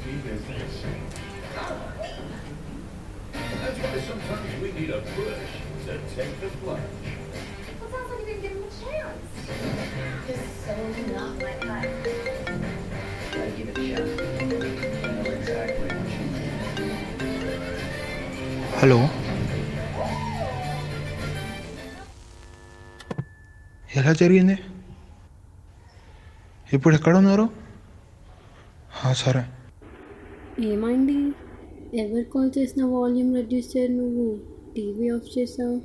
Steve, is this. That's why sometimes we need a push to take the plunge. Hello? ఏమైంది ఎవరు call చేసిన volume reduce చేయరు నువ్వు. TV off చేసావు.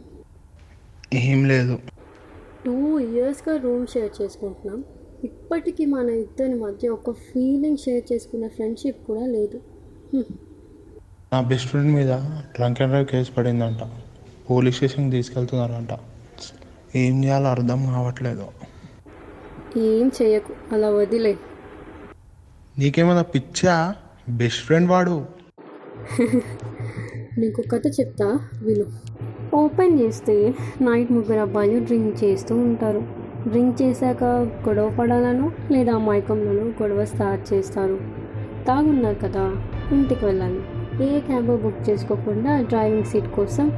ఏం లేదు. టూ ఇయర్స్గా రూమ్ షేర్ చేసుకుంటున్నాం ఇప్పటికీ మన ఇద్దరి మధ్య ఒక ఫీలింగ్ షేర్ చేసుకునే ఫ్రెండ్షిప్ కూడా లేదు. హ్మ్. నా బెస్ట్ ఫ్రెండ్ మీద డ్రంక్ అండ్ డ్రైవ్ కేసు పడిందంట. పోలీస్ స్టేషన్కి తీసుకెళ్తున్నారంట. ఏం చేయాలో అర్థం కావట్లేదు. ఏం చేయకు. అలా వదిలే. నీకేమైనా పిచ్చా? బెస్ట్ ఫ్రెండ్ వాడు. నీకు కథ చెప్తా విను. ఓపెన్ చేస్తే నైట్ ముగ్గురు అబ్బాయిలు డ్రింక్ చేస్తూ ఉంటారు. డ్రింక్ చేశాక గొడవ పడాలను లేదా మైకంలోనూ గొడవ స్టార్ట్ చేస్తారు. తాగున్నారు కదా ఇంటికి వెళ్ళాలి. ఏ క్యాబ్ బుక్ చేసుకోకుండా డ్రైవింగ్ సీట్ కోసం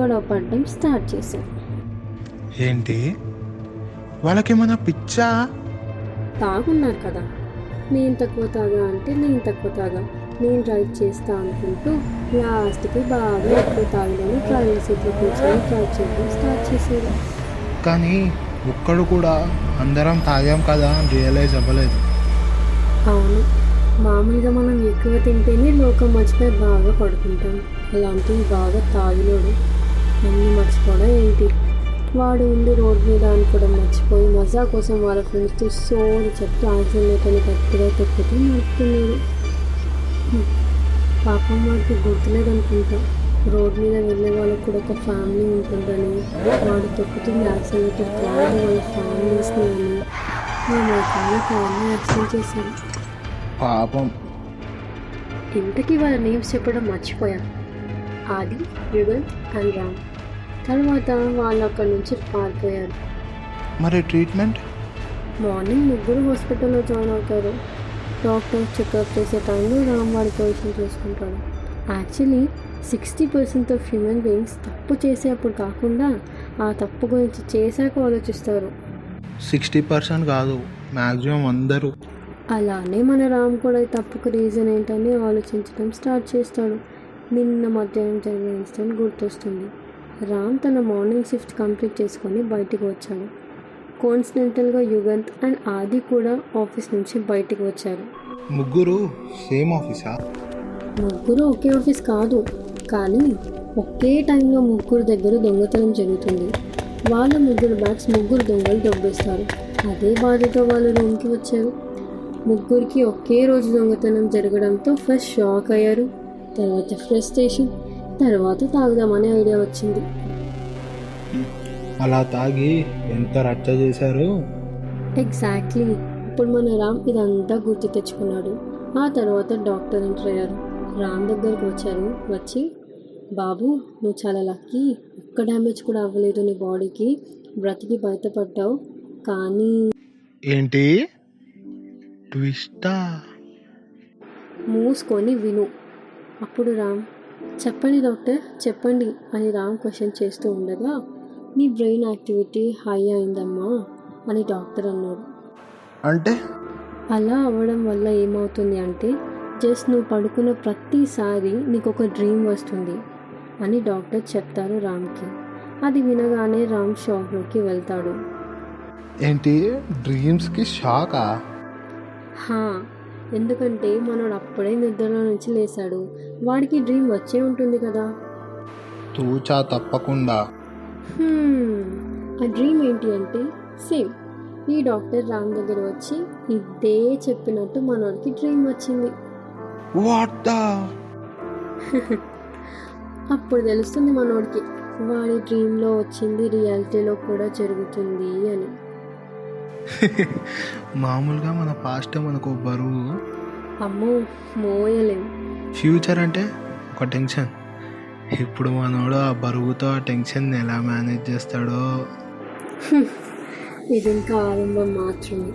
గొడవ పడడం స్టార్ట్ చేశారు. ఏంటి? వాళ్ళకేమైనా పిచ్చా? తాగున్నారు కదా. నేను తక్కువ తాగా అంటే నేను తక్కువ తాగా. నేను డ్రైవ్ చేస్తా అనుకుంటూ లాస్ట్కి బాగా ఎక్కువ తాగడానికి డ్రైవింగ్ సీట్లో కూర్చొని డ్రైవ్ చేయడం స్టార్ట్ చేశారు. కానీ ఒక్కడు కూడా అందరం తాగాం కదా అని రియలైజ్ అవ్వలేదు. అవును. మామూలుగా మనం ఎక్కువ తింటేనే లోకం మర్చిపోయి బాగా పడుకుంటాం. అలాంటివి బాగా తాగిలోడు అన్నీ మర్చిపోవడం ఏంటి? వాడు ఉండి రోడ్ మీద అనుకోవడం మర్చిపోయి మజా కోసం వాళ్ళ ఫ్రెండ్స్తో సోది చెప్తూ యాక్సిడెంట్ గట్టిగా తొక్కుతూ నడుపుతున్నాడు. పాపం వాడికి గుర్తులేదనుకుంటా. రోడ్ మీద వెళ్ళే వాళ్ళకి కూడా ఒక ఫ్యామిలీ ఉంటుందని. వాడు తొక్కుతుంది యాక్సిడెంట్ కాదు వాళ్ళ ఫ్యామిలీస్ని అని మా మొక్కల్ని కార్ని యాక్సిడెంట్ చేశారు. పాపం. ఇంతకీ వాళ్ళ నేమ్స్ చెప్పడం మర్చిపోయాను. ఆది యుగల్ అండ్ రామ్. తర్వాత వాళ్ళు అక్కడి నుంచి పారిపోయారు. మరి ట్రీట్మెంట్? మార్నింగ్ ముగ్గురు హాస్పిటల్లో జాయిన్ అవుతారు. డాక్టర్ చెకప్ చేసే టైంలో రామ్ వాడి పొజిషన్ చూసుకుంటాడు. Actually sixty percent of human beings తప్పు చేసే అప్పుడు కాకుండా ఆ తప్పు గురించి చేశాక ఆలోచిస్తారు. సిక్స్టీ పర్సెంట్ కాదు మ్యాక్సిమం అందరూ. అలానే మన రామ్ కూడా ఈ తప్పుకు రీజన్ ఏంటని ఆలోచించడం స్టార్ట్ చేస్తాడు. నిన్న మధ్యాహ్నం జరిగిన ఇన్సిడెంట్ గుర్తొస్తుంది. రామ్ తన మార్నింగ్ షిఫ్ట్ కంప్లీట్ చేసుకొని బయటికి వచ్చాడు. కోన్సిడెంటల్గా యుగంత్ అండ్ ఆది కూడా ఆఫీస్ నుంచి బయటికి వచ్చారు. ముగ్గురు సేమ్ ఆఫీసా ముగ్గురు ఒకే ఆఫీస్ కాదు కానీ ఒకే టైంలో ముగ్గురు దగ్గర దొంగతనం జరుగుతుంది. వాళ్ళ ముగ్గురు బ్యాగ్స్ ముగ్గురు దొంగలు దొబ్బేస్తారు. అదే బాధతో వాళ్ళు రూమ్కి వచ్చారు. ముగ్గురికి ఒకే రోజు దొంగతనం జరగడంతో ఫస్ట్ షాక్ అయ్యారు. తర్వాత ఫ్రస్ట్రేషన్ తర్వాత తాగుదామనే ఐడియా వచ్చింది. అలా తాగి ఎంత రచ్చ చేశారు? ఎగ్జాక్ట్లీ. ఇప్పుడు మన రామ్ ఇదంతా గుర్తు తెచ్చుకున్నాడు. ఆ తర్వాత డాక్టర్ ఎంటర్ అయ్యారు. రామ్ దగ్గరికి వచ్చారు. వచ్చి బాబు నువ్వు చాలా లక్కీ. ఒక్క డ్యామేజ్ కూడా అవ్వలేదు నీ బాడీకి. బ్రతికి బయటపడ్డావు. కానీ ఏంటి? ట్విస్టా? మూసుకొని విను. అప్పుడు రామ్ చెప్పండి డాక్టర్ చెప్పండి అని రామ్ క్వశ్చన్ చేస్తూ ఉండగా నీ బ్రెయిన్ యాక్టివిటీ హై అయిందమ్మా అని డాక్టర్ అన్నాడు. అంటే? అలా అవ్వడం వల్ల ఏమవుతుంది అంటే జస్ట్ నువ్వు పడుకున్న ప్రతిసారి నీకు ఒక డ్రీమ్ వస్తుంది అని డాక్టర్ చెప్తారు రామ్కి. అది వినగానే రామ్ షాక్లోకి వెళ్తాడు. ఏంటి? డ్రీమ్స్కి షాకా? హా ఎందుకంటే మనోడు అప్పుడే నిద్రలో నుంచి లేచాడు వాడికి డ్రీమ్ వచ్చే ఉంటుంది కదా. తూచా తప్పకుండా. ఆ డ్రీమ్ ఏంటి అంటే సేమ్ ఈ డాక్టర్ రామ్ దగ్గర వచ్చి ఇదే చెప్పినట్టు మనోడికి డ్రీమ్ వచ్చింది. అప్పుడు తెలుస్తుంది మనోడికి వాడి డ్రీమ్లో వచ్చింది రియాలిటీలో కూడా జరుగుతుంది అని. మామూలుగా మన పాస్ట్ మనకు బరువు అమ్మో మోయలేం. ఫ్యూచర్ అంటే ఒక టెన్షన్ ఇప్పుడు మనోడు ఆ బరువుతో ఆ టెన్షన్ ఎలా మేనేజ్ చేస్తాడో? ఇది ఇంకా ఆరంభం మాత్రమే.